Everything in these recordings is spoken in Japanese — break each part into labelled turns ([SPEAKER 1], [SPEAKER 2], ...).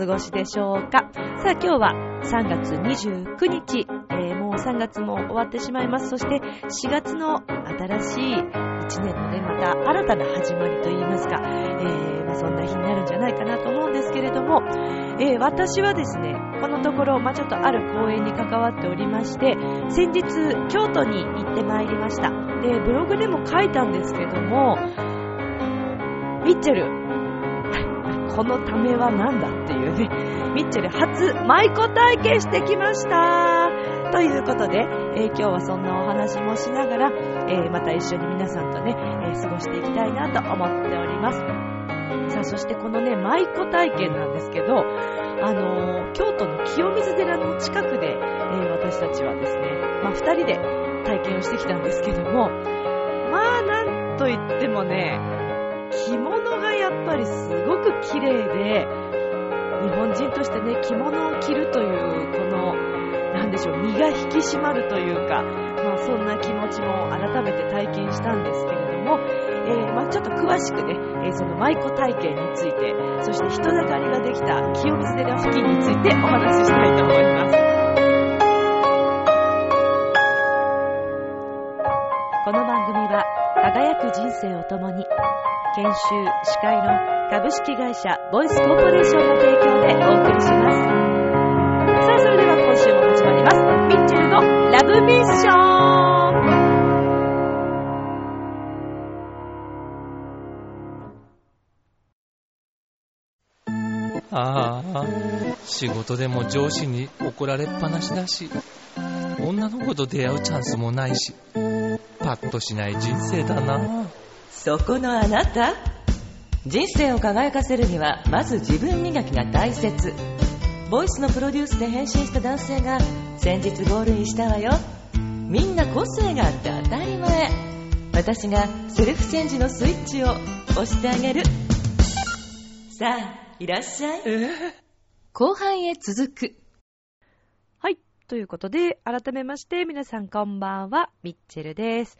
[SPEAKER 1] 過ごしでしょうか？さあ、今日は3月29日、もう3月も終わってしまいます。そして4月の新しい1年のね、また新たな始まりといいますか、えーまあ、そんな日になるんじゃないかなと思うんですけれども、えー私はですね、このところ、まあ、ちょっとある公演に関わっておりまして、先日、京都に行ってまいりました。で、ブログでも書いたんですけども、ミッチェル、このためは何だっていうね、ミッチェル初舞妓体験してきましたということで、えー今日はそんなお話もしながら、えーまた一緒に皆さんとね、えー過ごしていきたいなと思っております。さあ、そしてこのね、舞妓体験なんですけど、あの京都の清水寺の近くで、え私たちはですね、まあ、二人で体験をしてきたんですけども、まあ、なんといってもね、着物がやっぱりすごく綺麗で、日本人としてね、着物を着るという、身が引き締まるというか、まあそんな気持ちも改めて体験したんですけれども、えーまあちょっと詳しくね、えーその舞妓体験について、そして人だかりができた清水寺付近についてお話ししたいと思います。この番組は輝く人生を共に研修司会の株式会社ボイスコーポレーションの提供でお送りしますそれでは今週も始まります。ミッチェルのラブミッション。
[SPEAKER 2] ああ、仕事でも上司に怒られっぱなしだし、女の子と出会うチャンスもないし、パッとしない人生だな。
[SPEAKER 3] そこのあなた？人生を輝かせるにはまず自分磨きが大切ボイスのプロデュースで変身した男性が先日ゴールインしたわよ。みんな個性があって当たり前。私がセルフチェンジのスイッチを押してあげる。さあいらっしゃい。後半へ続く。
[SPEAKER 1] はい。ということで改めまして皆さんこんばんは。ミッチェルです。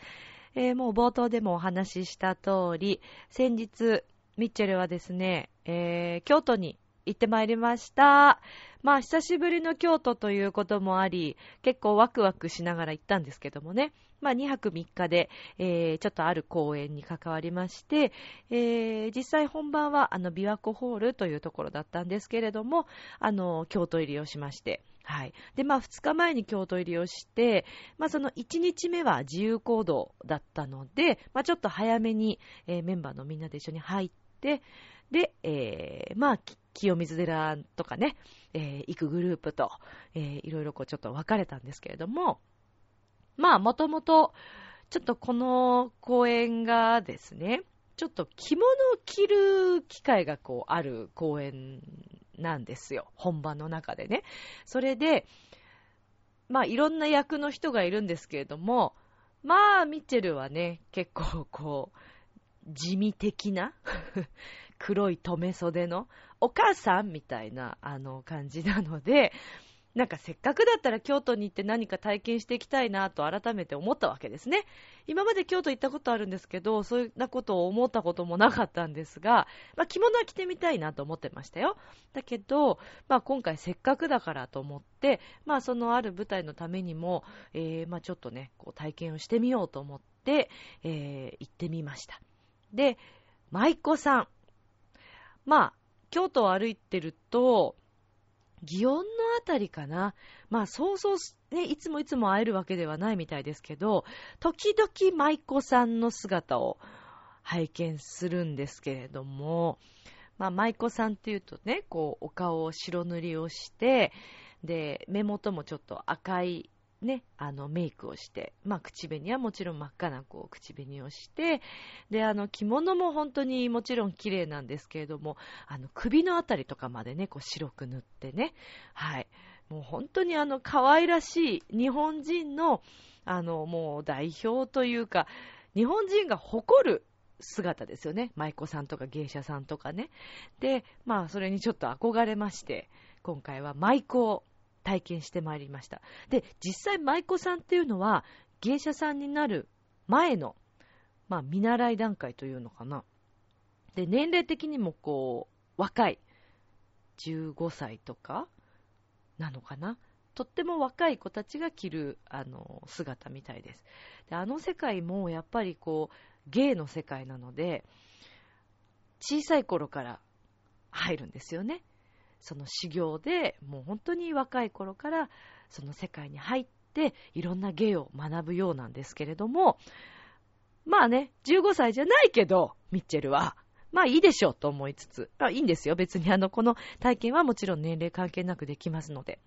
[SPEAKER 1] えーもう冒頭でもお話しした通り、先日、ミッチェルはですね、えー京都に行ってまいりました。まあ、久しぶりの京都ということもあり、結構ワクワクしながら行ったんですけどもね。まあ、2泊3日で、えーちょっとある公演に関わりまして、えー実際本番は、あの、琵琶湖ホールというところだったんですけれども、あの、京都入りをしまして、はい。で、まあ、2日前に京都入りをして、まあ、その1日目は自由行動だったので、まあ、ちょっと早めに、えーメンバーのみんなで一緒に入って、で、えーまあ、清水寺とかね、えー行くグループと、えーいろいろこうちょっと分かれたんですけれども、まあ、もともと、ちょっとこの公演がですね、ちょっと着物を着る機会がこうある公演なんですよ。本番の中でね。それで、まあいろんな役の人がいるんですけれども、まあミッチェルはね、結構こう、地味的な黒い留袖のお母さんみたいなあの感じなので、なんかせっかくだったら京都に行って何か体験していきたいなと改めて思ったわけですね。今まで京都行ったことあるんですけど、そういうなことを思ったこともなかったんですが、まあ、着物は着てみたいなと思ってましたよ。だけど、まあ、今回せっかくだからと思って、まあ、そのある舞台のためにも、えーまあ、ちょっとね、こう体験をしてみようと思って、えー行ってみました。で、舞妓さん。まあ、京都を歩いてると、祇園のあたりかな。まあ、そうそう、ね、いつもいつも会えるわけではないみたいですけど、時々舞妓さんの姿を拝見するんですけれども、まあ、舞妓さんっていうとね、こう、お顔を白塗りをして、で、目元もちょっと赤い、ね、あの、メイクをして、まあ、口紅はもちろん真っ赤な、こう、口紅をして、で、あの、着物も本当にもちろん綺麗なんですけれども、あの、首のあたりとかまでね、こう、白く塗ってね、はい。もう本当にあの、可愛らしい日本人の、あの、もう代表というか、日本人が誇る姿ですよね。舞妓さんとか芸者さんとかね。で、まあ、それにちょっと憧れまして、今回は舞妓を体験してまいりました。で、実際舞妓さんっていうのは、芸者さんになる前の、まあ、見習い段階というのかな。で、年齢的にもこう、若い。15歳とかなのかな。とっても若い子たちが着る、あの、姿みたいです。で、あの世界もやっぱりこう、芸の世界なので、小さい頃から入るんですよね。その修行で、もう本当に若い頃からその世界に入って、いろんな芸を学ぶようなんですけれども、まあね、15歳じゃないけど、ミッチェルは、まあいいでしょうと思いつつ、あいいんですよ。別にあの、この体験はもちろん年齢関係なくできますので。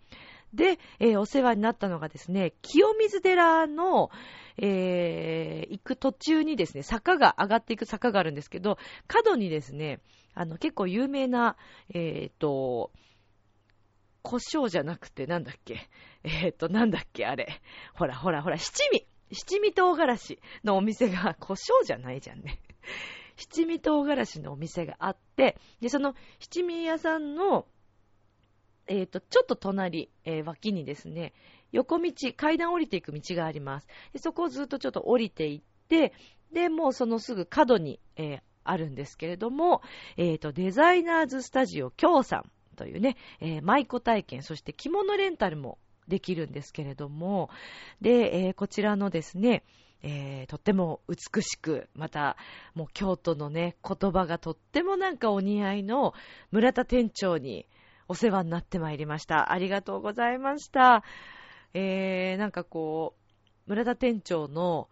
[SPEAKER 1] で、えー、お世話になったのがですね、清水寺の、えー、行く途中にですね、坂が、上がっていく坂があるんですけど、角にですね、あの、結構有名な、えっ、ー、と、胡椒じゃなくて、なんだっけ？えっ、と、なんだっけあれ。ほらほらほら、七味七味唐辛子のお店が、胡椒じゃないじゃんね。七味唐辛子のお店があって、で、その七味屋さんの、えっ、ー、と、ちょっと隣、えー、脇にですね、横道、階段降りていく道があります。でそこをずっとちょっと降りていって、で、もうそのすぐ角に、えー、あるんですけれども、えっ、と、デザイナーズスタジオ京さんというね、え舞妓体験、そして着物レンタルもできるんですけれども、で、えこちらのですね、えー、とっても美しく、また、もう京都のね、言葉がとってもなんかお似合いの村田店長にお世話になってまいりました。ありがとうございました。えー、なんかこう、村田店長の、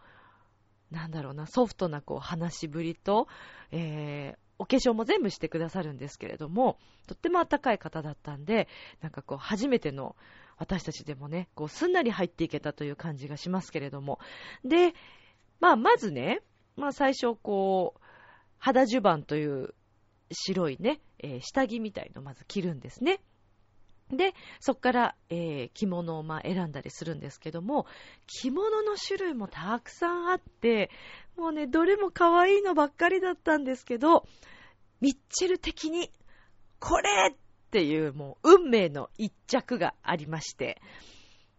[SPEAKER 1] なんだろうな、ソフトなこう話しぶりと、えー、お化粧も全部してくださるんですけれども、とっても温かい方だったんで、なんかこう、初めての私たちでもね、こう、すんなり入っていけたという感じがしますけれども。で、まあ、まずね、まあ、最初、こう、肌襦袢という白いね、えー、下着みたいのをまず着るんですね。で、そこから、えー、着物をま選んだりするんですけども、着物の種類もたくさんあって、もうね、どれも可愛いのばっかりだったんですけど、ミッチェル的に、これっていうもう運命の一着がありまして、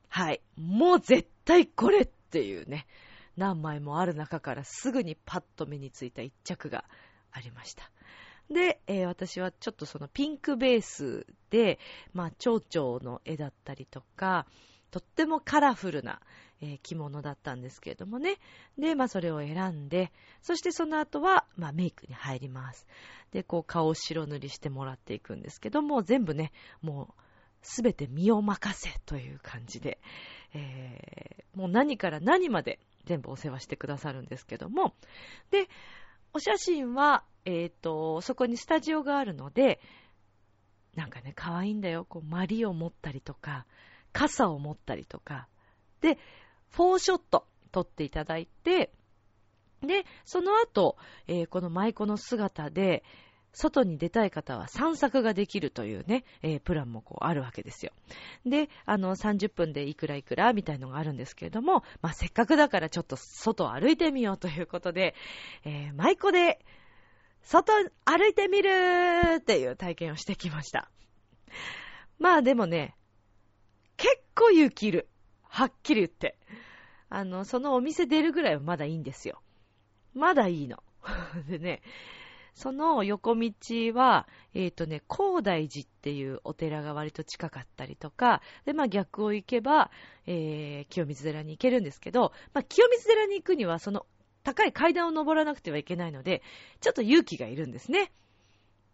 [SPEAKER 1] はい。もう絶対これっていうね、何枚もある中からすぐにパッと目についた一着がありました。で、えー、私はちょっとそのピンクベースで、まあ、蝶々の絵だったりとか、とってもカラフルな、えー、着物だったんですけれどもね。で、まあ、それを選んで、そしてその後は、まあ、メイクに入ります。で、こう、顔を白塗りしてもらっていくんですけども、全部ね、もう、すべて身を任せという感じで、えー、もう何から何まで全部お世話してくださるんですけども、で、お写真は、えっ、ー、と、そこにスタジオがあるので、なんかね、可愛いんだよ。こう、マリを持ったりとか、傘を持ったりとか。で、フォーショット撮っていただいて、で、その後、えー、この舞妓の姿で、外に出たい方は散策ができるというね、えー、プランもこうあるわけですよ。で、あの、30分でいくらいくらみたいのがあるんですけれども、まあ、せっかくだからちょっと外を歩いてみようということで、えー、舞妓で、外歩いてみるっていう体験をしてきました。まあでもね、結構勇気いる。はっきり言って。あの、そのお店出るぐらいはまだいいんですよ。まだいいの。でね、その横道は、えっ、ー、とね、高大寺っていうお寺が割と近かったりとか、で、まあ逆を行けば、えー、清水寺に行けるんですけど、まあ清水寺に行くにはその高い階段を登らなくてはいけないので、ちょっと勇気がいるんですね。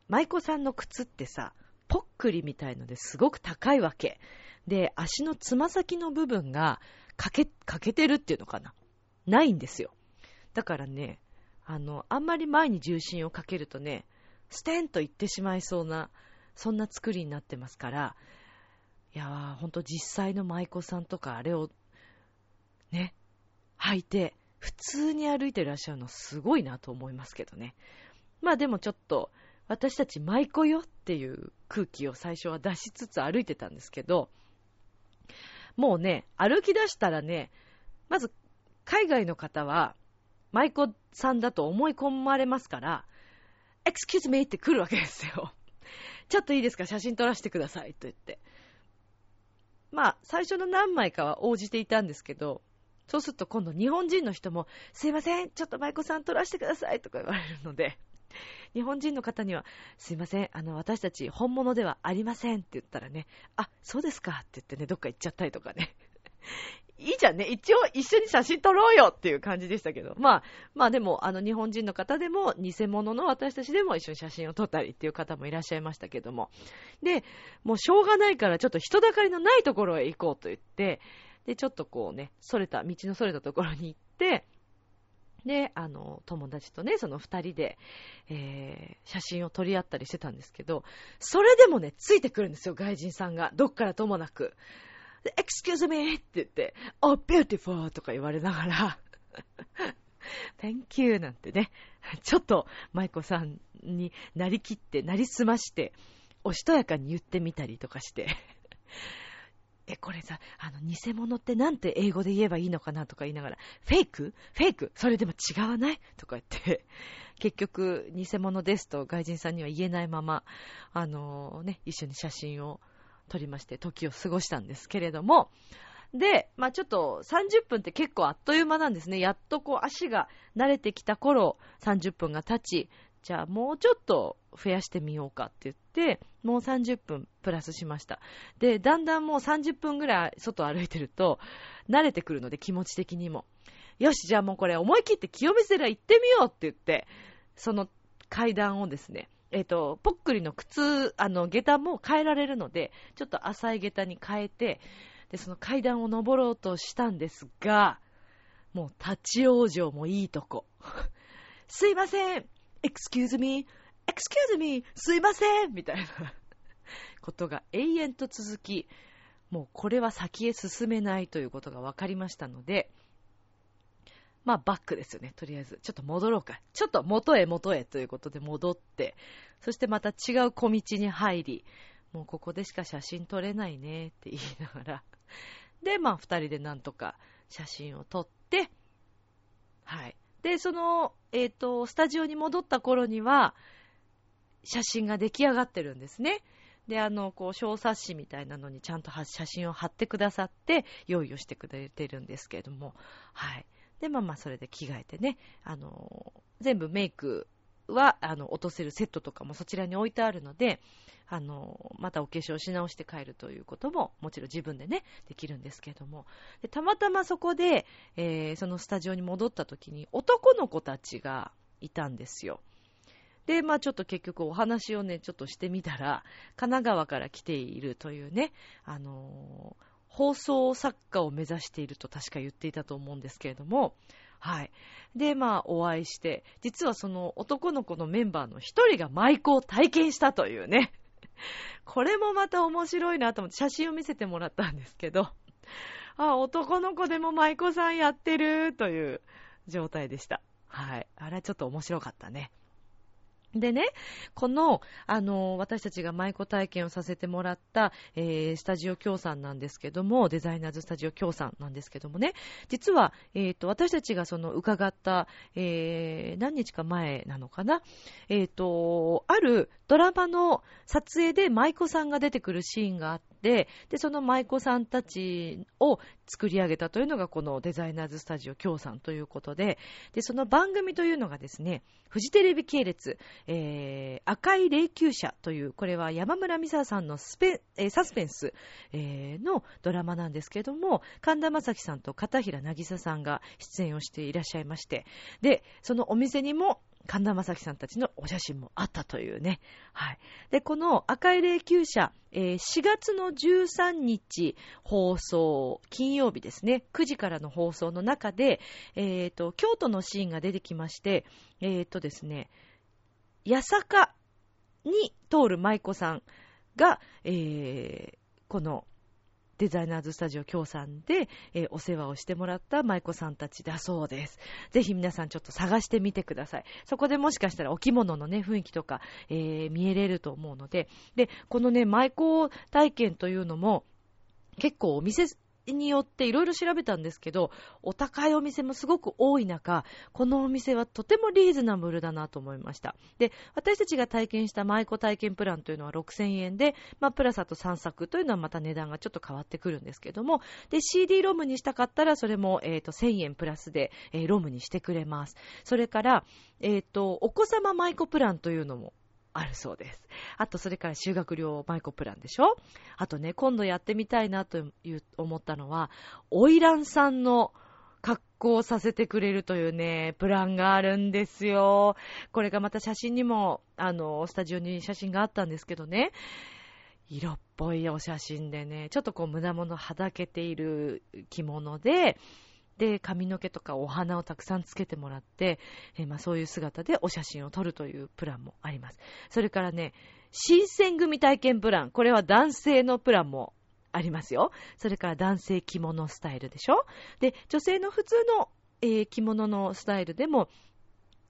[SPEAKER 1] 舞妓さんの靴ってさ、ぽっくりみたいのですごく高いわけ。で、足のつま先の部分が欠け、欠けてるっていうのかな。ないんですよ。だからね、あの、あんまり前に重心をかけるとね、ステンと行ってしまいそうな、そんな作りになってますから、いやー、ほんと実際の舞妓さんとかあれを、ね、履いて、普通に歩いてらっしゃるのすごいなと思いますけどね。まあでもちょっと、私たち舞妓よっていう空気を最初は出しつつ歩いてたんですけど、もうね、歩き出したらね、まず、海外の方は、舞妓さんだと思い込まれますから、excuse me って来るわけですよ。ちょっといいですか？写真撮らせてくださいと言って。まあ、最初の何枚かは応じていたんですけど、そうすると今度日本人の人も、すいません、ちょっと舞妓さん撮らせてくださいとか言われるので、日本人の方には、すいません、あの、私たち本物ではありませんって言ったらね、あ、そうですかって言ってね、どっか行っちゃったりとかね。いいじゃんね。一応一緒に写真撮ろうよっていう感じでしたけど。まあ、まあでも、あの日本人の方でも、偽物の私たちでも一緒に写真を撮ったりっていう方もいらっしゃいましたけども。で、もうしょうがないからちょっと人だかりのないところへ行こうと言って、で、ちょっとこうね、それた、道のそれたところに行って、で、あの、友達とね、その二人で、えー、写真を撮り合ったりしてたんですけど、それでもね、ついてくるんですよ、外人さんが。どっからともなく。excuse me って言って、oh, beautiful とか言われながら thank you なんてね、ちょっと舞子さんになりきって、なりすまして、おしとやかに言ってみたりとかしてえ、これさ、あの、偽物ってなんて英語で言えばいいのかなとか言いながら、フェイク？フェイク？それでも違わない？とか言って、結局、偽物ですと外人さんには言えないまま、あのー、ね、一緒に写真を撮りまして、時を過ごしたんですけれども、で、まあちょっと30分って結構あっという間なんですね。やっとこう足が慣れてきた頃、30分が経ち、じゃあもうちょっと増やしてみようかって言って、もう30分プラスしました。で、だんだんもう30分ぐらい外歩いてると、慣れてくるので気持ち的にも。よし、じゃあもうこれ思い切って清水寺行ってみようって言って、その階段をですね、えっ、ー、と、ぽっくりの靴、あの、下駄も変えられるので、ちょっと浅い下駄に変えて、で、その階段を登ろうとしたんですが、もう立ち往生もいいとこ。すいません !excuse me!excuse me! すいませんみたいなことが永遠と続き、もうこれは先へ進めないということが分かりましたので、まあ、バックですよね、とりあえず。ちょっと戻ろうか。ちょっと元へ元へということで戻って、そしてまた違う小道に入り、もうここでしか写真撮れないねって言いながら。で、まあ、二人でなんとか写真を撮って、はい。で、その、えっ、ー、と、スタジオに戻った頃には、写真が出来上がってるんですね。で、あの、こう、小冊子みたいなのにちゃんと写真を貼ってくださって、用意をしてくれてるんですけれども、はい。で、まあまあ、それで着替えてね、あの、全部メイクは、あの、落とせるセットとかもそちらに置いてあるので、あの、またお化粧し直して帰るということも、もちろん自分でね、できるんですけども。でたまたまそこで、えー、そのスタジオに戻った時に、男の子たちがいたんですよ。で、まあちょっと結局お話をね、ちょっとしてみたら、神奈川から来ているというね、あのー放送作家を目指していると確か言っていたと思うんですけれども、はい。で、まあ、お会いして、実はその男の子のメンバーの一人が舞妓を体験したというね。これもまた面白いなと思って写真を見せてもらったんですけど、あ、男の子でも舞妓さんやってるという状態でした。はい。あれはちょっと面白かったね。でね、この、あの、私たちが舞妓体験をさせてもらった、えー、スタジオ協賛なんですけども、デザイナーズスタジオ協賛なんですけどもね、実は、えっ、ー、と、私たちがその伺った、えー、何日か前なのかな、えっ、と、あるドラマの撮影で舞妓さんが出てくるシーンがあって、で、その舞妓さんたちを作り上げたというのがこのデザイナーズスタジオ協賛ということで、で、その番組というのがですね、フジテレビ系列、えー、赤い霊柩車という、これは山村美沙さんのスペ、えー、サスペンス、えー、のドラマなんですけども、神田正輝さんと片平渚さんが出演をしていらっしゃいまして、で、そのお店にも神田正輝さんたちのお写真もあったというね。はい。で、この赤い霊柩車、えー、4月の13日放送、金曜日ですね、9時からの放送の中で、えっ、ー、と、京都のシーンが出てきまして、えっ、ー、とですね、八坂に通る舞妓さんが、えー、このデザイナーズスタジオ協賛で、えー、お世話をしてもらった舞妓さんたちだそうです。ぜひ皆さんちょっと探してみてください。そこでもしかしたらお着物のね、雰囲気とか、えー、見えれると思うので、で、このね、舞妓体験というのも、結構お店によっていろいろ調べたんですけど、お高いお店もすごく多い中、このお店はとてもリーズナブルだなと思いました。で、私たちが体験した舞妓体験プランというのは6000円で、まあ、プラスあと3作というのはまた値段がちょっと変わってくるんですけども、で、CD ロムにしたかったら、それも、えっ、ー、と、1000円プラスで、えー、ロムにしてくれます。それから、えっ、ー、と、お子様舞妓プランというのもあるそうです。あと、それから修学料舞妓プランでしょ？あとね、今度やってみたいなという思ったのは、花魁さんの格好をさせてくれるというね、プランがあるんですよ。これがまた写真にも、あの、スタジオに写真があったんですけどね、色っぽいお写真でね、ちょっとこう胸物はだけている着物で、で、髪の毛とかお花をたくさんつけてもらって、えー、まあそういう姿でお写真を撮るというプランもあります。それからね、新選組体験プラン。これは男性のプランもありますよ。それから男性着物スタイルでしょで、女性の普通の、えー、着物のスタイルでも、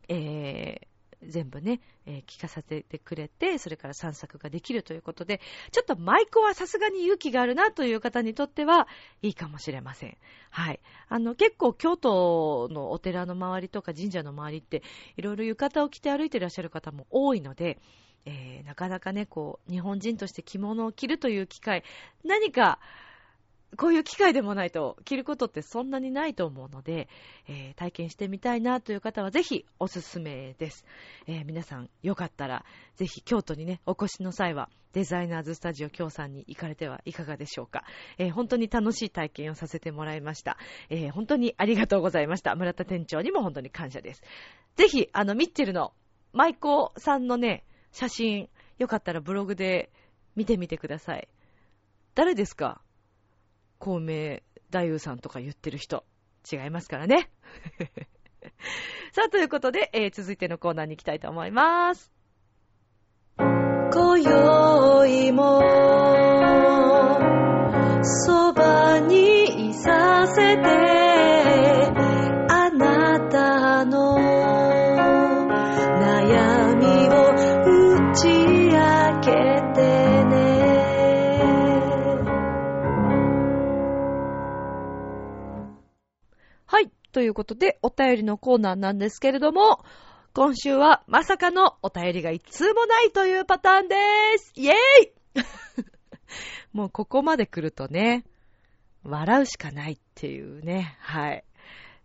[SPEAKER 1] えー、全部ね、えー、聞かせてくれて、それから散策ができるということで、ちょっと舞妓はさすがに勇気があるなという方にとってはいいかもしれません。はい。あの、結構京都のお寺の周りとか神社の周りって、いろいろ浴衣を着て歩いてらっしゃる方も多いので、えー、なかなかね、こう、日本人として着物を着るという機会、何か、こういう機会でもないと着ることってそんなにないと思うので、えー、体験してみたいなという方はぜひおすすめです。えー、皆さんよかったらぜひ京都にね、お越しの際はデザイナーズスタジオ京さんに行かれてはいかがでしょうか。えー、本当に楽しい体験をさせてもらいました。え本当にありがとうございました。村田店長にも本当に感謝です。ぜひ、あの、ミッチェルの舞妓さんのね、写真、よかったらブログで見てみてください。誰ですか？孔明大夫さんとか言ってる人、違いますからね。さあ、ということで、えー、続いてのコーナーに行きたいと思います。今宵も、そばにいさせて、ということで、お便りのコーナーなんですけれども、今週はまさかのお便りが一通もないというパターンでーすイェーイ もうここまで来るとね、笑うしかないっていうね、はい。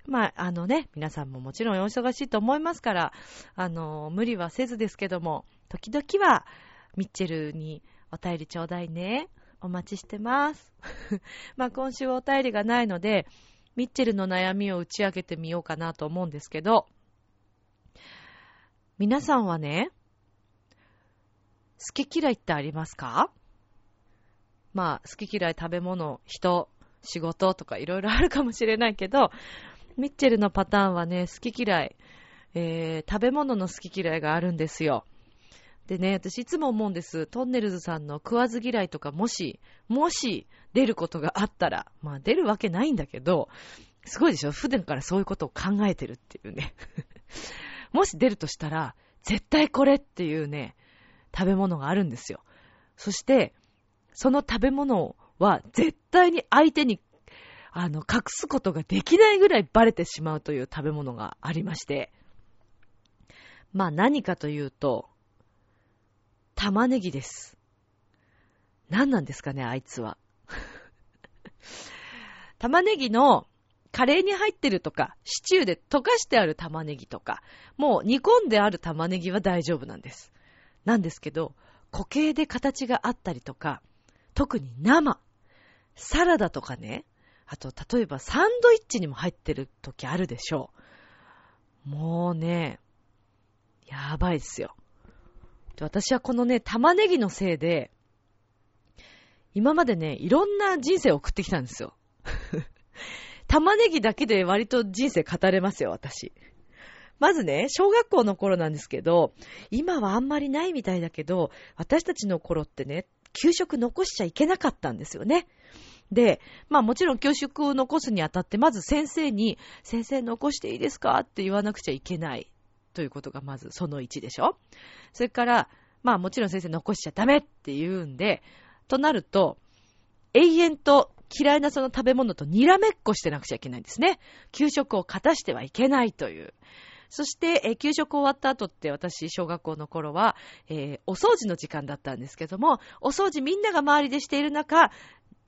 [SPEAKER 1] まあ、あのね、皆さんももちろんお忙しいと思いますから、あの、無理はせずですけども、時々は、ミッチェルにお便りちょうだいね。お待ちしてます。まあ、今週はお便りがないので、ミッチェルの悩みを打ち明けてみようかなと思うんですけど、皆さんはね、好き嫌いってありますか？まあ、好き嫌い食べ物、人、仕事とかいろいろあるかもしれないけど、ミッチェルのパターンはね、好き嫌い、えー、食べ物の好き嫌いがあるんですよ。でね、私いつも思うんです。トンネルズさんの食わず嫌いとかもし、もし出ることがあったら、まあ出るわけないんだけど、すごいでしょ？普段からそういうことを考えてるっていうね。もし出るとしたら、絶対これっていうね、食べ物があるんですよ。そして、その食べ物は絶対に相手に、あの、隠すことができないぐらいバレてしまうという食べ物がありまして、まあ何かというと、玉ねぎです。何なんですかね、あいつは。玉ねぎのカレーに入ってるとか、シチューで溶かしてある玉ねぎとか、もう煮込んである玉ねぎは大丈夫なんです。なんですけど、固形で形があったりとか、特に生、サラダとかね、あと、例えばサンドイッチにも入ってる時あるでしょう。もうね、やばいっすよ。私はこのね、玉ねぎのせいで、今までね、いろんな人生を送ってきたんですよ。玉ねぎだけで割と人生語れますよ、私。まずね、小学校の頃なんですけど、今はあんまりないみたいだけど、私たちの頃ってね、給食残しちゃいけなかったんですよね。で、まあもちろん給食を残すにあたって、まず先生に、先生残していいですか？って言わなくちゃいけない。ということがまずその1でしょそれから、まあもちろん先生残しちゃダメって言うんで、となると、永遠と嫌いなその食べ物とにらめっこしてなくちゃいけないんですね。給食を勝たしてはいけないという。そして、え給食終わった後って私、小学校の頃は、えー、お掃除の時間だったんですけども、お掃除みんなが周りでしている中、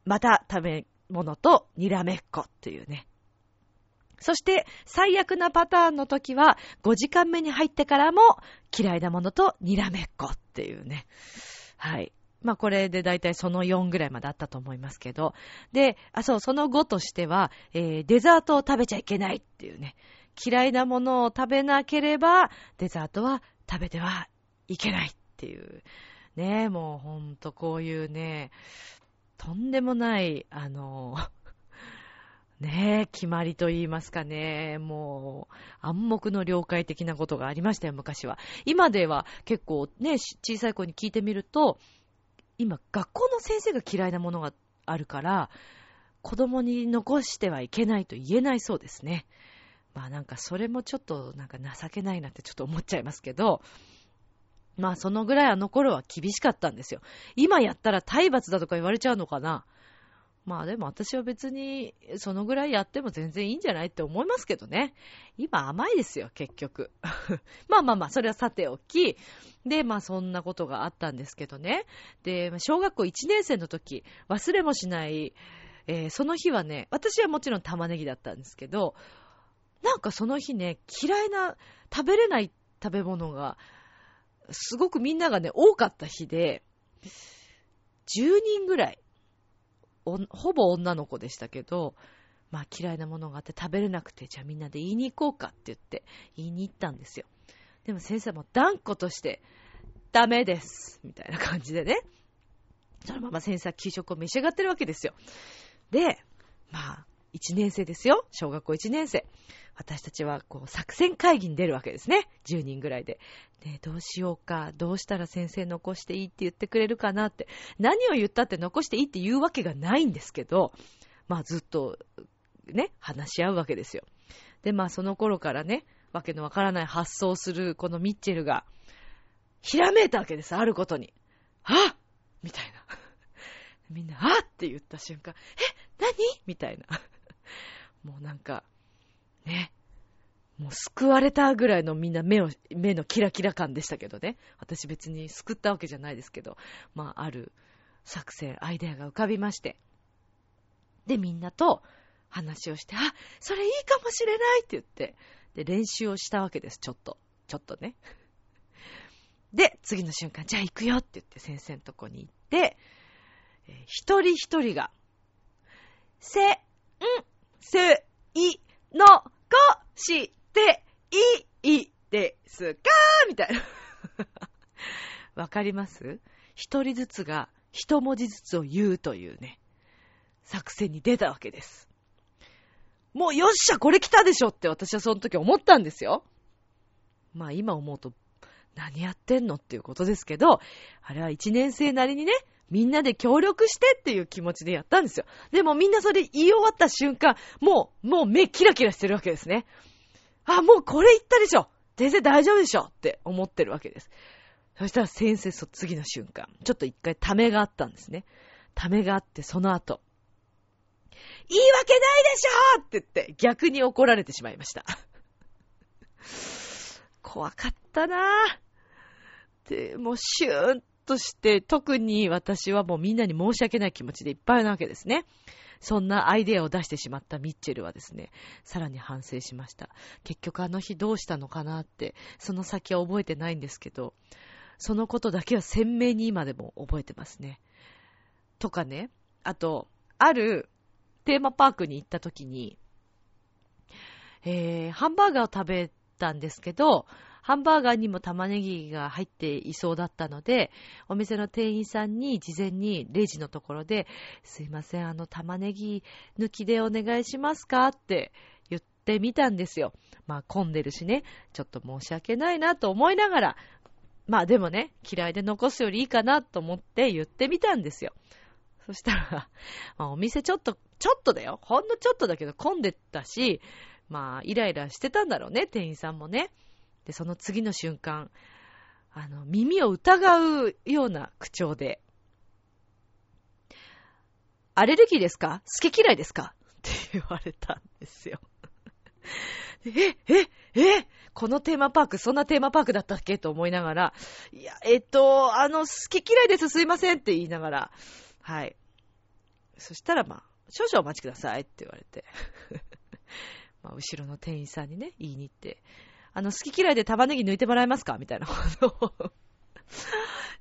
[SPEAKER 1] また食べ物とにらめっこっていうね。そして、最悪なパターンの時は、5時間目に入ってからも、嫌いなものとにらめっこっていうね。はい。まあこれでだいたいその4ぐらいまであったと思いますけど。で、あ、そう、その後としては、えー、デザートを食べちゃいけないっていうね。嫌いなものを食べなければ、デザートは食べてはいけないっていう。ね、もうほんとこういうね、とんでもない、あの、ねえ、決まりと言いますかね、もう、暗黙の了解的なことがありましたよ、昔は。今では結構ね、小さい子に聞いてみると、今、学校の先生が嫌いなものがあるから、子供に残してはいけないと言えないそうですね。まあなんかそれもちょっとなんか情けないなってちょっと思っちゃいますけど、まあそのぐらいあの頃は厳しかったんですよ。今やったら体罰だとか言われちゃうのかな。まあでも私は別にそのぐらいやっても全然いいんじゃないって思いますけどね。今甘いですよ、結局。まあまあまあ、それはさておき。で、まあそんなことがあったんですけどね。で、小学校1年生の時、忘れもしない、えー、その日はね、私はもちろん玉ねぎだったんですけど、なんかその日ね、嫌いな、食べれない食べ物が、すごくみんながね、多かった日で、10人ぐらい、ほぼ女の子でしたけど、まあ嫌いなものがあって食べれなくて、じゃあみんなで言いに行こうかって言って、言いに行ったんですよ。でも先生も断固として、ダメです。みたいな感じでね。そのまま先生は給食を召し上がってるわけですよ。で、まあ、1年生ですよ。小学校1年生。私たちはこう作戦会議に出るわけですね。10人ぐらいで。で、どうしようか、どうしたら先生残していいって言ってくれるかなって。何を言ったって残していいって言うわけがないんですけど、まあずっとね、話し合うわけですよ。で、まあその頃からね、わけのわからない発想するこのミッチェルが、ひらめいたわけです、あることに。あみたいな。みんな、あって言った瞬間、え？何？みたいな。もうなんか、ね。もう救われたぐらいのみんな目を、目のキラキラ感でしたけどね。私別に救ったわけじゃないですけど、まあ、ある作戦、アイデアが浮かびまして。で、みんなと話をして、あ、それいいかもしれないって言って、で、練習をしたわけです、ちょっと。ちょっとね。で、次の瞬間、じゃあ行くよって言って先生のとこに行って、えー、一人一人が、せ、ん、せ、い、の、こ、して、い、いですか？みたいな。わかります？一人ずつが一文字ずつを言うというね、作戦に出たわけです。もうよっしゃ、これ来たでしょって私はその時思ったんですよ。まあ今思うと何やってんのっていうことですけど、あれは一年生なりにね、みんなで協力してっていう気持ちでやったんですよ。でもみんなそれ言い終わった瞬間、もう、もう目キラキラしてるわけですね。あ、もうこれ言ったでしょ全然大丈夫でしょって思ってるわけです。そしたら先生そ次の瞬間、ちょっと一回ためがあったんですね。ためがあってその後、言い訳ないでしょって言って逆に怒られてしまいました。怖かったなぁ。で、もうシューンとして、特に私はもうみんなに申し訳ない気持ちでいっぱいなわけですね。そんなアイデアを出してしまったミッチェルはですね、さらに反省しました。結局あの日どうしたのかなって、その先は覚えてないんですけど、そのことだけは鮮明に今でも覚えてますね。とかね、あと、あるテーマパークに行った時に、えー、ハンバーガーを食べたんですけど、ハンバーガーにも玉ねぎが入っていそうだったので、お店の店員さんに事前にレジのところで、すいません、あの玉ねぎ抜きでお願いしますかって言ってみたんですよ。まあ混んでるしね、ちょっと申し訳ないなと思いながら、まあでもね、嫌いで残すよりいいかなと思って言ってみたんですよ。そしたら、まあ、お店ちょっと、ちょっとだよ。ほんのちょっとだけど混んでたし、まあ、イライラしてたんだろうね、店員さんもね。で、その次の瞬間、あの、耳を疑うような口調で、アレルギーですか？好き嫌いですか？って言われたんですよ。え、え、え、このテーマパーク、そんなテーマパークだったっけ？と思いながら、いや、えっと、あの、好き嫌いです、すいませんって言いながら、はい。そしたら、まあ、少々お待ちくださいって言われて。まあ、後ろの店員さんにね、言いに行って、あの、好き嫌いで玉ねぎ抜いてもらえますか？みたいな。ことを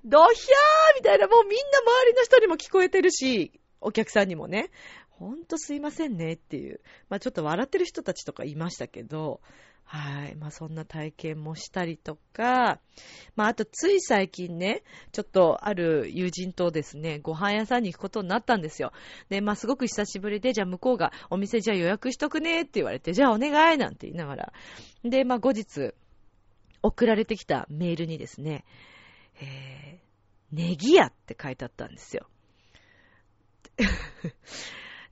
[SPEAKER 1] ドヒャーみたいな、もうみんな周りの人にも聞こえてるし、お客さんにもね、ほんとすいませんねっていう。まあちょっと笑ってる人たちとかいましたけど、はい。まあそんな体験もしたりとか、まああとつい最近ね、ちょっとある友人とですね、ご飯屋さんに行くことになったんですよ。で、まあすごく久しぶりで、じゃあ向こうがお店じゃあ予約しとくねって言われて、じゃあお願いなんて言いながら。で、まあ後日、送られてきたメールにですね、えー、ネギ屋って書いてあったんですよ。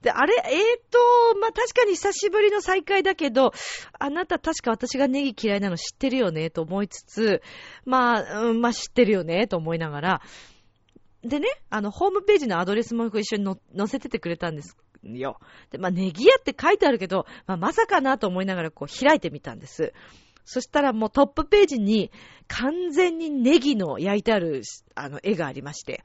[SPEAKER 1] で、あれ、えーと、まあ、確かに久しぶりの再会だけど、あなた確か私がネギ嫌いなの知ってるよね、と思いつつ、まあ、うん、まあ、知ってるよね、と思いながら、でね、あの、ホームページのアドレスも一緒に載せててくれたんですよ。で、まあ、ネギ屋って書いてあるけど、まあ、まさかなと思いながらこう開いてみたんです。そしたらもうトップページに完全にネギの焼いてある、あの、絵がありまして。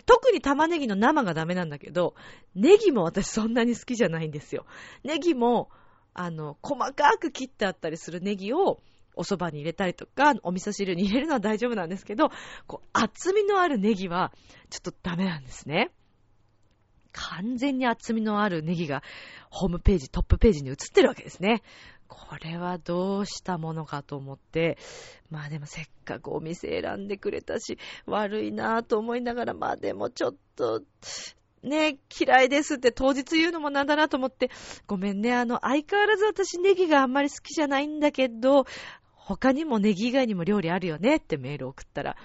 [SPEAKER 1] 特に玉ねぎの生がダメなんだけど、ネギも私そんなに好きじゃないんですよ。ネギも、あの、細かく切ってあったりするネギをお蕎麦に入れたりとか、お味噌汁に入れるのは大丈夫なんですけど、こう、厚みのあるネギはちょっとダメなんですね。完全に厚みのあるネギがホームページ、トップページに映ってるわけですね。これはどうしたものかと思って、まあでもせっかくお店選んでくれたし、悪いなぁと思いながら、まあでもちょっと、ね、嫌いですって当日言うのもなんだなと思って、ごめんね、あの、相変わらず私ネギがあんまり好きじゃないんだけど、他にもネギ以外にも料理あるよねってメール送ったら、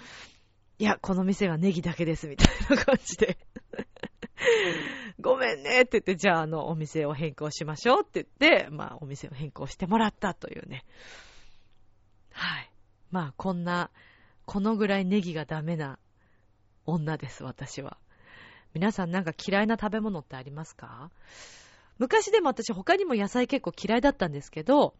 [SPEAKER 1] いや、この店はネギだけですみたいな感じで。ごめんねって言って、じゃあ、あの、お店を変更しましょうって言って、まあ、お店を変更してもらったというね。はい。まあ、こんな、このぐらいネギがダメな女です、私は。皆さんなんか嫌いな食べ物ってありますか？昔でも私他にも野菜結構嫌いだったんですけど、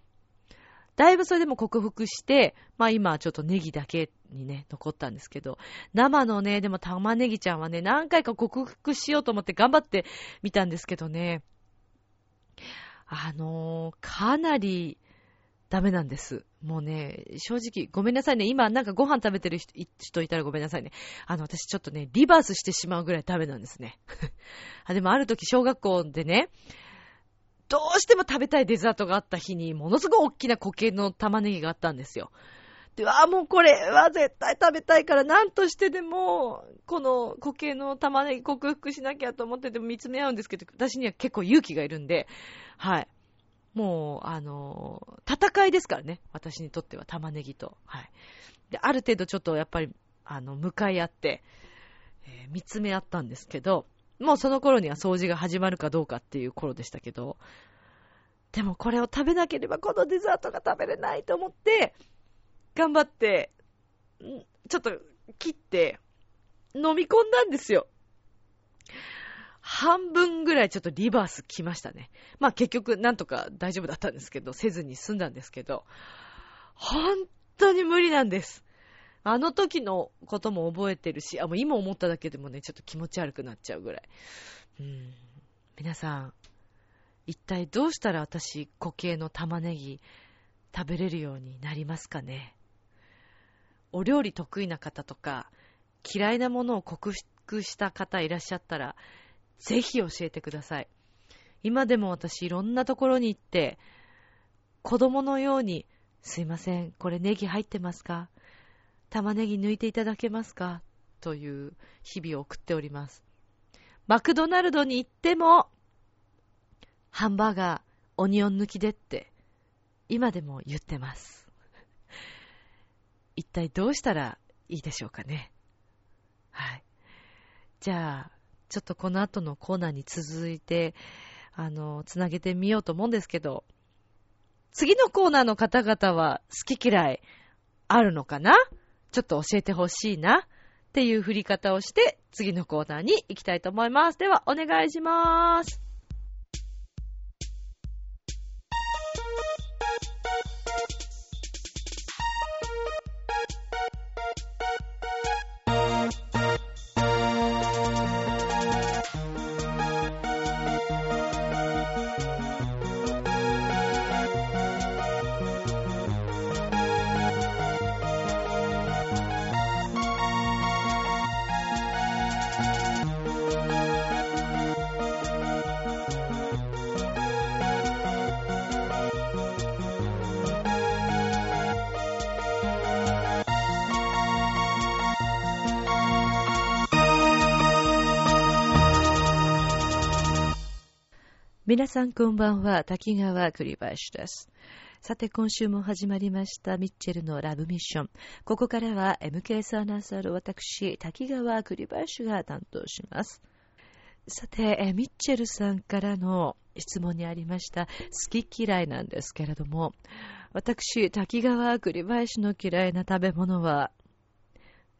[SPEAKER 1] だいぶそれでも克服して、まあ今はちょっとネギだけにね、残ったんですけど、生のね、でも玉ねぎちゃんはね、何回か克服しようと思って頑張ってみたんですけどね、あのー、かなりダメなんです。もうね、正直、ごめんなさいね。今、なんかご飯食べてる人いたらごめんなさいね。あの、私ちょっとね、リバースしてしまうぐらいダメなんですね。あでもある時、小学校でね、どうしても食べたいデザートがあった日に、ものすごい大きな固形の玉ねぎがあったんですよ。で、わあ、もうこれは絶対食べたいから、なんとしてでも、この固形の玉ねぎ克服しなきゃと思ってても見つめ合うんですけど、私には結構勇気がいるんで、はい。もう、あの、戦いですからね。私にとっては玉ねぎと。はい。で、ある程度ちょっとやっぱり、あの、向かい合って、えー、見つめ合ったんですけど、もうその頃には掃除が始まるかどうかっていう頃でしたけど、でもこれを食べなければこのデザートが食べれないと思って、頑張って、ちょっと切って、飲み込んだんですよ。半分ぐらいちょっとリバース来ましたね。まあ結局なんとか大丈夫だったんですけど、せずに済んだんですけど、本当に無理なんです。あの時のことも覚えてるし、あ、もう今思っただけでもね、ちょっと気持ち悪くなっちゃうぐらい。うん。皆さん、一体どうしたら私、固形の玉ねぎ食べれるようになりますかね？お料理得意な方とか、嫌いなものを克服した方いらっしゃったら、ぜひ教えてください。今でも私いろんなところに行って、子供のように、すいません、これネギ入ってますか？玉ねぎ抜いていただけますか？という日々を送っております。マクドナルドに行っても、ハンバーガー、オニオン抜きでって、今でも言ってます。一体どうしたらいいでしょうかね？はい。じゃあ、ちょっとこの後のコーナーに続いて、あの、つなげてみようと思うんですけど、次のコーナーの方々は好き嫌いあるのかな？ちょっと教えてほしいな。っていう振り方をして、次のコーナーに行きたいと思います。では、お願いします。皆さんこんばんは、滝川栗林です。さて、今週も始まりました、ミッチェルのラブミッション。ここからは MKS アナウンサーの私、滝川栗林が担当します。さて、ミッチェルさんからの質問にありました、好き嫌いなんですけれども、私、滝川栗林の嫌いな食べ物は、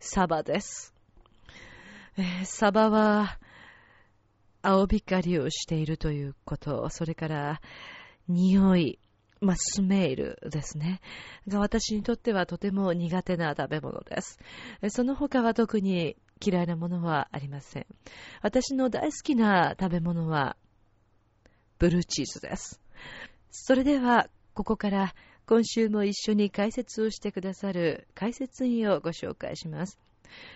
[SPEAKER 1] サバです。えーサバは、青光りをしているということ、それから、匂い、まあ、スメールですね。が私にとってはとても苦手な食べ物です。その他は特に嫌いなものはありません。私の大好きな食べ物は、ブルーチーズです。それでは、ここから今週も一緒に解説をしてくださる解説員をご紹介します。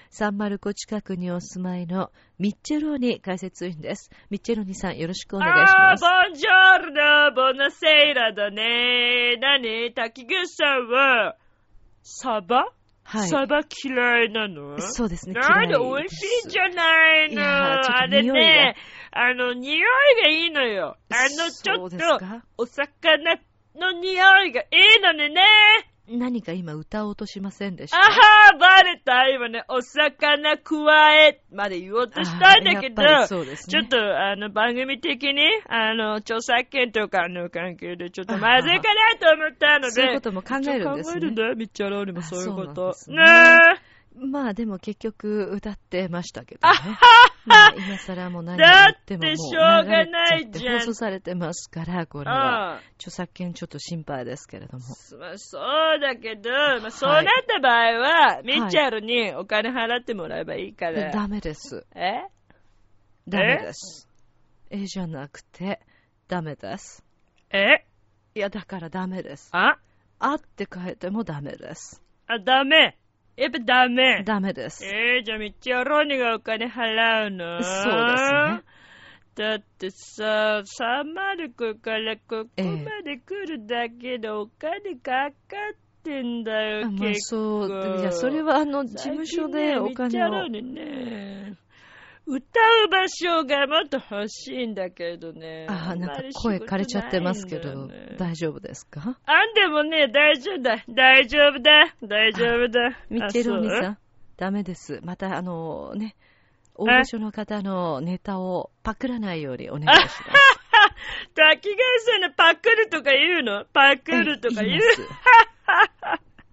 [SPEAKER 1] サンマルコ近くにお住まいのミッチェローニ解説員です。ミッチェローニさんよろしくお願いします。
[SPEAKER 4] あー、ボンジョルノ、ボナセイラだね。何滝口さんは、サバ、
[SPEAKER 1] はい。
[SPEAKER 4] サバ嫌いなの？
[SPEAKER 1] そうですね。
[SPEAKER 4] なんで美味しいんじゃない
[SPEAKER 1] い
[SPEAKER 4] のあれね、あの、匂いがいいのよ。あの、ちょっと、お魚の匂いがいいのねね。
[SPEAKER 1] 何か今歌おうとしませんでした？
[SPEAKER 4] あはー、バレた？今ね、お魚加えまで言おうとしたんだけど
[SPEAKER 1] ね。
[SPEAKER 4] ちょっと、あの、番組的に、あの、著作権とかの関係で、ちょっとまずいかなと思ったので、
[SPEAKER 1] そういうことも考えるんですね。
[SPEAKER 4] 考えるんだよ、ミッチャローにもそういうこと。
[SPEAKER 1] ね
[SPEAKER 4] ね
[SPEAKER 1] まあでも結局歌ってましたけどね。まあ今更も何を言ってももう
[SPEAKER 4] だってしょうがないじゃん
[SPEAKER 1] 放送されてますから、こ
[SPEAKER 4] え。
[SPEAKER 1] れは。
[SPEAKER 4] うん。
[SPEAKER 1] 著作権ちょっと心配ですけれども。
[SPEAKER 4] まあ、そうだけど、まあ、そうなった場合は、ミッチャルにお金払ってもらえばいいから。
[SPEAKER 1] ダメです。
[SPEAKER 4] え？
[SPEAKER 1] ダメです。えじゃなくて、ダメです。
[SPEAKER 4] え？
[SPEAKER 1] いや、だからダメです。
[SPEAKER 4] あ？
[SPEAKER 1] あって書いてもダメです。
[SPEAKER 4] あ、ダメ。やっぱダメ。
[SPEAKER 1] ダメです。
[SPEAKER 4] えー、じゃあ、ミッチャローニがお金払うの？
[SPEAKER 1] そうですね。
[SPEAKER 4] だってさ、サンマルコからここまで来るだけでお金かかってんだよ、
[SPEAKER 1] あまあ
[SPEAKER 4] 結構。
[SPEAKER 1] そう、いや、それはあの、事務所でお金を。
[SPEAKER 4] を。ね、歌う場所がもっと欲しいんだけどね。
[SPEAKER 1] あ、なんか声枯れちゃってますけど
[SPEAKER 4] ね、
[SPEAKER 1] 大丈夫ですか？
[SPEAKER 4] あんでもね、大丈夫だ。大丈夫だ。大丈夫だ。
[SPEAKER 1] ミッチェルお兄
[SPEAKER 4] あ
[SPEAKER 1] さん、ダメです。また、あのね、大御所の方のネタをパクらないようにお願いします。
[SPEAKER 4] 滝川さんのパクるとか言うの？パクるとか言う？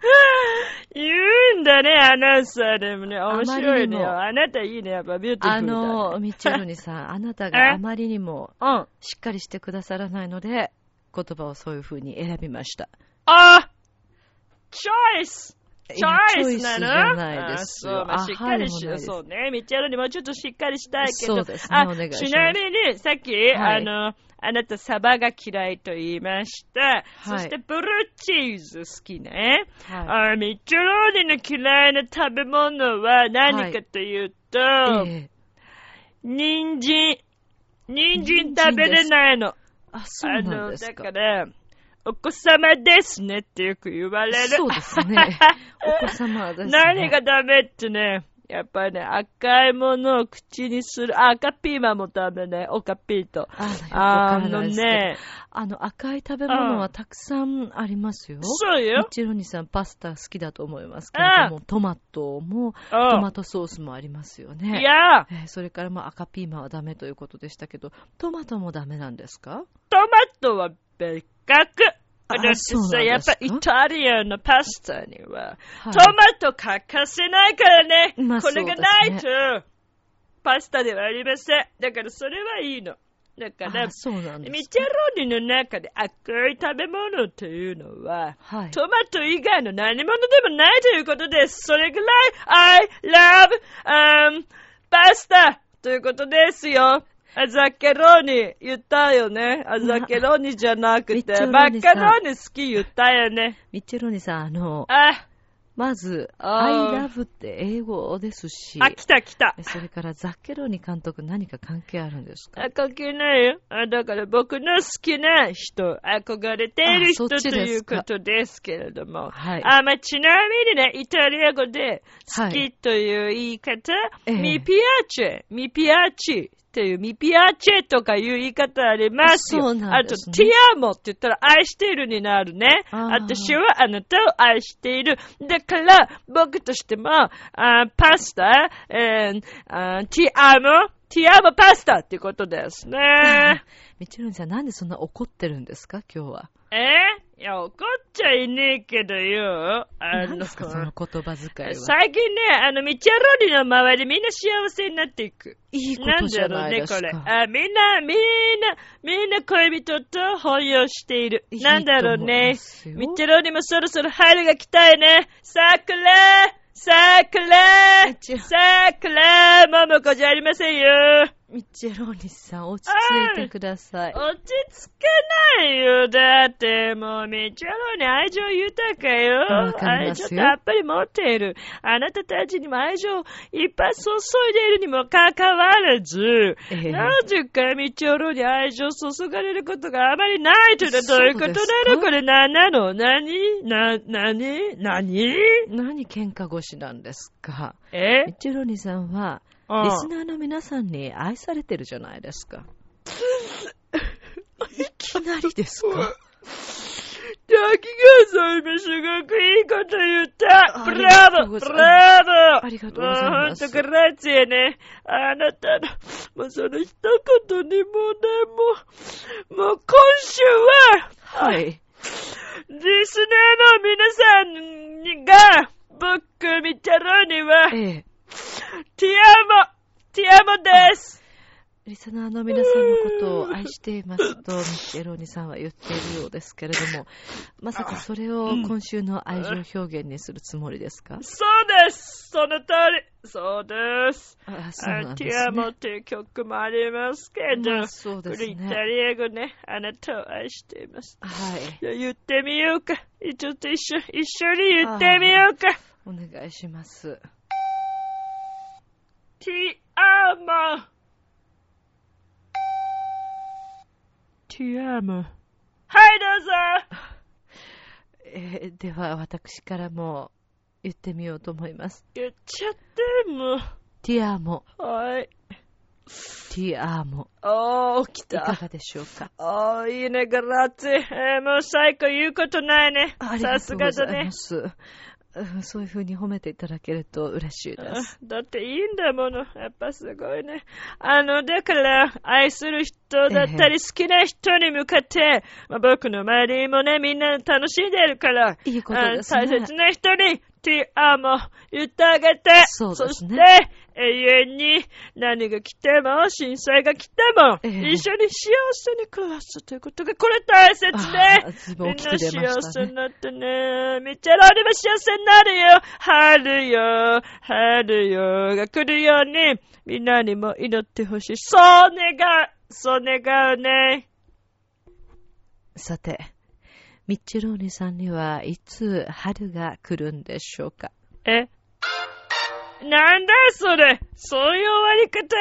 [SPEAKER 1] 言
[SPEAKER 4] うんだね、アナウンサーでもね。面白いね。
[SPEAKER 1] あ
[SPEAKER 4] なたいいね。やっぱビューティフ
[SPEAKER 1] あ
[SPEAKER 4] ルだ、ね。
[SPEAKER 1] の、ミッチェルニさん、あなた
[SPEAKER 4] え？
[SPEAKER 1] があまりにも
[SPEAKER 4] うん。
[SPEAKER 1] しっかりしてくださらないので、言葉をそういう風に選びました。
[SPEAKER 4] あチョイスチョイスなの
[SPEAKER 1] じゃないですよ
[SPEAKER 4] あそう、まあ、しっかりし
[SPEAKER 1] あはい
[SPEAKER 4] そうね。ミッチェルにもちょっとしっかりしたいけど。
[SPEAKER 1] そうですね
[SPEAKER 4] あ
[SPEAKER 1] お願いします
[SPEAKER 4] ちなみに、さっき、あの、あなたサバが嫌いと言いました。そして、ブルーチーズ好きね。
[SPEAKER 1] は
[SPEAKER 4] あミッチェローニの嫌いな食べ物は何かというと、
[SPEAKER 1] い。ええ
[SPEAKER 4] 人参。人参食べれないの。
[SPEAKER 1] あ、そう
[SPEAKER 4] あ
[SPEAKER 1] なん
[SPEAKER 4] の、だ
[SPEAKER 1] ですか。
[SPEAKER 4] から、お子様ですねってよく言われる。
[SPEAKER 1] そうですね。お子様ですね。
[SPEAKER 4] 何がダメってね、やっぱりね、赤いものを口にする。あ赤ピーマンもダメね。オカピート。
[SPEAKER 1] あ
[SPEAKER 4] あのね、
[SPEAKER 1] あの赤い食べ物はたくさんありますよ。
[SPEAKER 4] そうよ
[SPEAKER 1] ミッ。チェロニさんパスタ好きだと思いますけれども、トマトも、トマトソースもありますよ
[SPEAKER 4] うん。
[SPEAKER 1] ね。
[SPEAKER 4] いや、
[SPEAKER 1] えーそれからまあ赤ピーマンはダメということでしたけど、トマトもダメなんですか？
[SPEAKER 4] トマトは別格。
[SPEAKER 1] あ
[SPEAKER 4] だってさ、やっぱイタリアのパスタには、
[SPEAKER 1] はい
[SPEAKER 4] トマト欠かせないからね。
[SPEAKER 1] まあ
[SPEAKER 4] これがないと、パスタではありません。だからそれはいいの。だから
[SPEAKER 1] あ、そうなん
[SPEAKER 4] ミチェローニの中で赤い食べ物というのは、
[SPEAKER 1] はい。
[SPEAKER 4] トマト以外の何物でもないということです。それぐらい、I love、um, パスタということですよ。アザケローニ言ったよね。アザケローニじゃなくて、マカ
[SPEAKER 1] さん
[SPEAKER 4] ローニ好き言ったよね。
[SPEAKER 1] ミッチェローニさん、あの、
[SPEAKER 4] あ、
[SPEAKER 1] まず、
[SPEAKER 4] あ
[SPEAKER 1] I
[SPEAKER 4] ー
[SPEAKER 1] love って英語ですし、
[SPEAKER 4] あ、来た来た。
[SPEAKER 1] それからザッケローニ監督何か関係あるんですか？
[SPEAKER 4] あ、関係ないよ。あだから僕の好きな人、憧れている人ということですけれども。
[SPEAKER 1] はい
[SPEAKER 4] あ、まあ、ちなみにね、イタリア語で好きという言い方、
[SPEAKER 1] ええ
[SPEAKER 4] ミピアチェ、ミピアチっていう、ミピアチェとかいう言い方ありますよ。
[SPEAKER 1] そうなんですね
[SPEAKER 4] あと、ティアモって言ったら愛しているになるね。私はあなたを愛している。だから、僕としても、あパスタ、えーあティアモ、ティアモパスタっていうことですね。
[SPEAKER 1] ミッチェローニさん、なんでそんな怒ってるんですか？今日は。
[SPEAKER 4] え？いや、怒っちゃいねえけどよ。あ
[SPEAKER 1] 何ですかその言葉遣いは。
[SPEAKER 4] 最近ね、あの、ミチャロリの周りみんな幸せになっていく。
[SPEAKER 1] いいことじゃないですか。
[SPEAKER 4] なんだろうね、これ。あ、みんな、みんな、みんな恋人と抱擁している。
[SPEAKER 1] いい
[SPEAKER 4] なんだろうね。ミチャロリもそろそろ春が来たいね。桜桜
[SPEAKER 1] ミチェ
[SPEAKER 4] 桜ももこじゃありませんよ。
[SPEAKER 1] ミッチェローニさん、落ち着いてください。
[SPEAKER 4] 落ち着かないよ。だって、もう、ミチャロに愛情豊かよ。
[SPEAKER 1] わかり
[SPEAKER 4] 愛情たっぷり持っている。あなたたちにも愛情いっぱい注いでいるにもかかわらず、
[SPEAKER 1] ええ。
[SPEAKER 4] なぜかミチャロに愛情注がれることがあまりないというのはどういうことなの？これ何？なの何？な、何？何？
[SPEAKER 1] 何喧嘩腰なんですか？
[SPEAKER 4] え？
[SPEAKER 1] ミッチェローニさんは、
[SPEAKER 4] うん
[SPEAKER 1] リスナーの皆さんに愛されてるじゃないですか。いきなりですか？
[SPEAKER 4] 滝川さんもすごくいいこと言った
[SPEAKER 1] あ
[SPEAKER 4] ブラボーブラボー
[SPEAKER 1] ありがとうございます
[SPEAKER 4] もうほんとグラッツェね。あなたの、もうその一言にもね、もう、もう今週は、
[SPEAKER 1] はい。
[SPEAKER 4] リスナーの皆さんにが、僕見たのには、
[SPEAKER 1] ええ。
[SPEAKER 4] ティアモ、ティアモです。
[SPEAKER 1] リスナーの皆さんのことを愛していますと、ミッチェローニさんは言っているようですけれども、まさかそれを今週の愛情表現にするつもりですか？
[SPEAKER 4] そうです。その通り。そうです。
[SPEAKER 1] あそうなん
[SPEAKER 4] テ
[SPEAKER 1] ですね。
[SPEAKER 4] ィアモっていう曲もありますけど、
[SPEAKER 1] まあそうです
[SPEAKER 4] これイタ
[SPEAKER 1] ね。
[SPEAKER 4] リア語ね、あなたを愛しています。
[SPEAKER 1] はい。
[SPEAKER 4] じゃあ言ってみようか。ちょっと一緒、一緒に言ってみようか。
[SPEAKER 1] お願いします。
[SPEAKER 4] ティアモ。ティアモ。はい、どうぞ。
[SPEAKER 1] えーでは私からも言ってみようと思います。
[SPEAKER 4] 言っちゃっても
[SPEAKER 1] ティアモ、
[SPEAKER 4] う。はい。
[SPEAKER 1] ティアモ。
[SPEAKER 4] おー、来た。
[SPEAKER 1] いかがでしょうか？
[SPEAKER 4] おー、いいね、グラッツェ。えーもう最高言うことないね。
[SPEAKER 1] ありが
[SPEAKER 4] さす
[SPEAKER 1] とうござ
[SPEAKER 4] がだね
[SPEAKER 1] いま。す。うんそういう風に褒めていただけると嬉しいです。
[SPEAKER 4] あだっていいんだもの。やっぱすごいね。あの、だから、愛する人だったり好きな人に向かって、まあ、僕の周りもね、みんな楽しんでるから、
[SPEAKER 1] いいことですね
[SPEAKER 4] あ大切な人に、ティアも言ってあげて、
[SPEAKER 1] そうですね
[SPEAKER 4] して、永遠に何が来ても、震災が来ても、
[SPEAKER 1] ええ
[SPEAKER 4] 一緒に幸せに暮らすということが、これ大切
[SPEAKER 1] あ
[SPEAKER 4] ねみんな幸。せになってね。めっちゃロリも幸せになるよ。春よ、春よが来るように、みんなにも祈ってほしい。そう願う。そう願うね。
[SPEAKER 1] さて、ミッチェローニさんにはいつ春が来るんでしょうか？
[SPEAKER 4] えなんだそれそういう終わり方？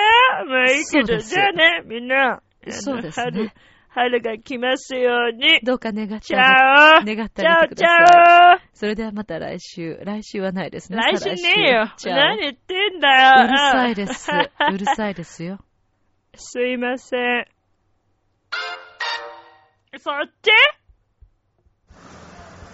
[SPEAKER 4] まあいいけど、じゃあね、みんな。
[SPEAKER 1] そうですね
[SPEAKER 4] 春、春が来ますように。
[SPEAKER 1] どうか願って
[SPEAKER 4] チャ
[SPEAKER 1] あ
[SPEAKER 4] オ
[SPEAKER 1] げ願ってあげてください。
[SPEAKER 4] オチ
[SPEAKER 1] それではまた来週。来週はないですね。
[SPEAKER 4] ャオ来週
[SPEAKER 1] 再
[SPEAKER 4] ねえよ。何言ってんだよ。
[SPEAKER 1] うるさいです。うるさいですよ。
[SPEAKER 4] すいません。そっち？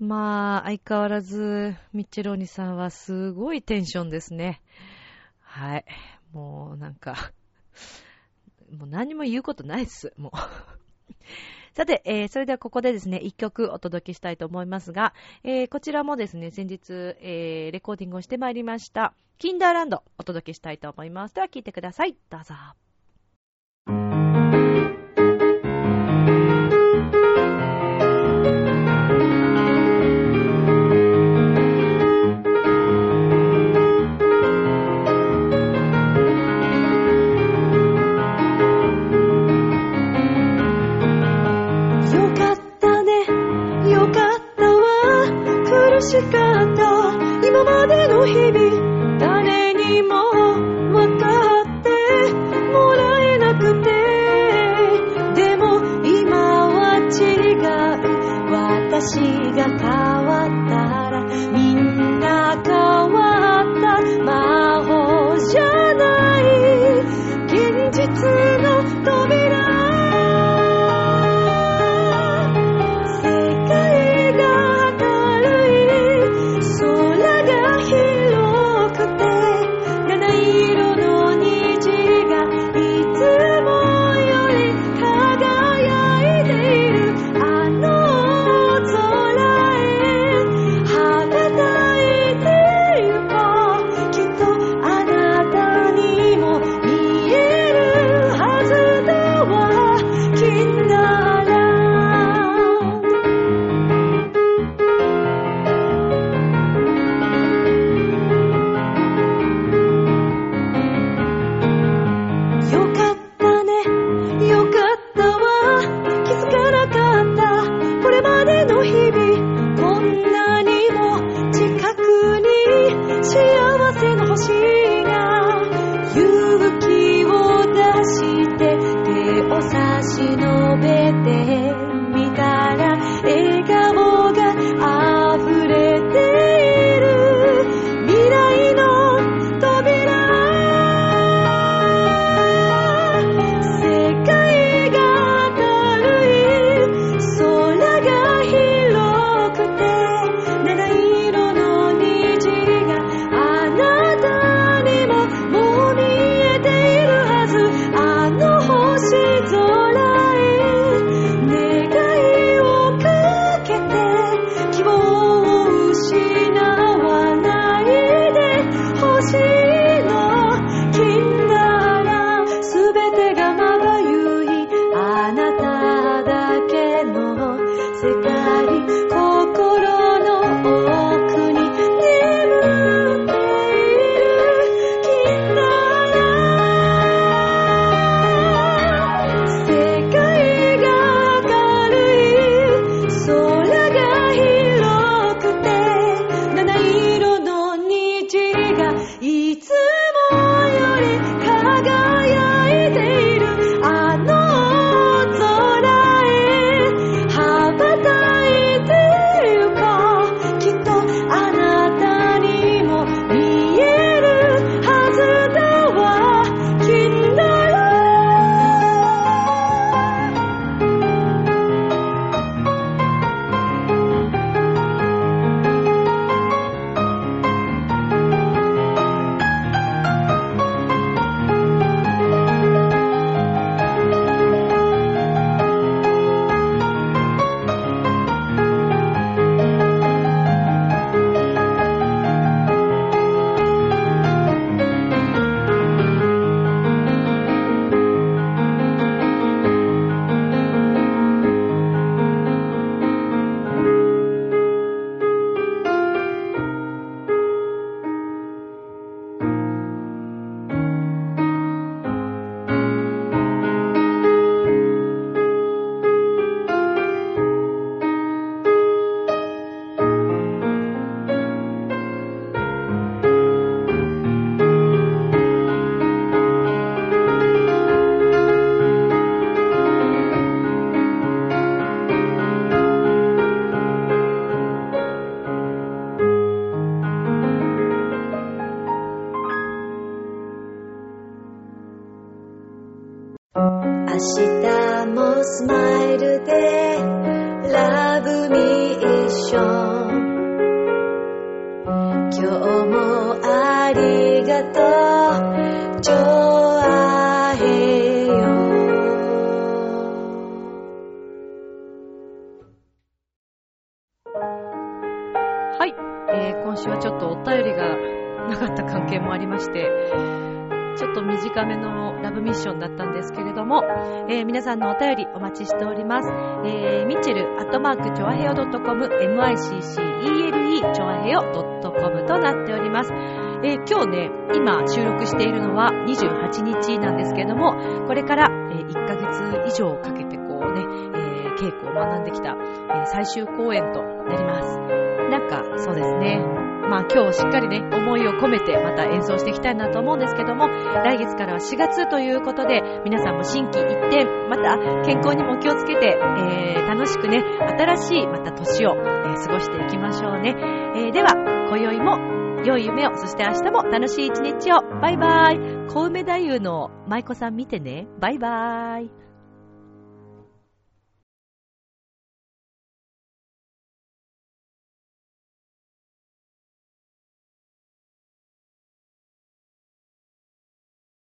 [SPEAKER 1] まあ、相変わらず、ミッチェローニさんはすごいテンションですね。はい。もうなんか、もう何も言うことないです。もう。さて、えーそれではここでですね、一曲お届けしたいと思いますが、えーこちらもですね、先日、えーレコーディングをしてまいりました、キンダーランドお届けしたいと思います。では聴いてください。どうぞ。
[SPEAKER 4] 日も
[SPEAKER 5] スマイルでラブミッション。今日もありがとう。
[SPEAKER 1] のお便りお待ちしております。えーミッチェルアットマークチョアヘヨ .com、miccele チョアヘヨ .com となっております。えー今日ね、今収録しているのは28日なんですけれども、これから、えー1ヶ月以上かけてこうね、えー稽古を学んできた、えー最終公演となります。なんか、そうですね。まあ今日しっかりね、思いを込めてまた演奏していきたいなと思うんですけども、来月からは4月ということで、皆さんも心機一転、また健康にも気をつけて、えー楽しくね、新しいまた年を、えー過ごしていきましょうね。えーでは、今宵も良い夢を、そして明日も楽しい一日を。バイバイ。小梅太夫の舞妓さん見てね。バイバイ。